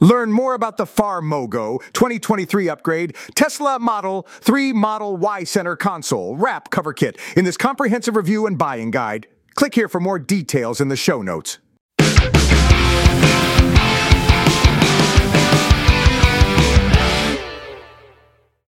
Learn more about the Far Farmogo 2023 upgrade Tesla Model 3 Model Y Center console wrap cover kit in this comprehensive review and buying guide. Click here for more details in the show notes.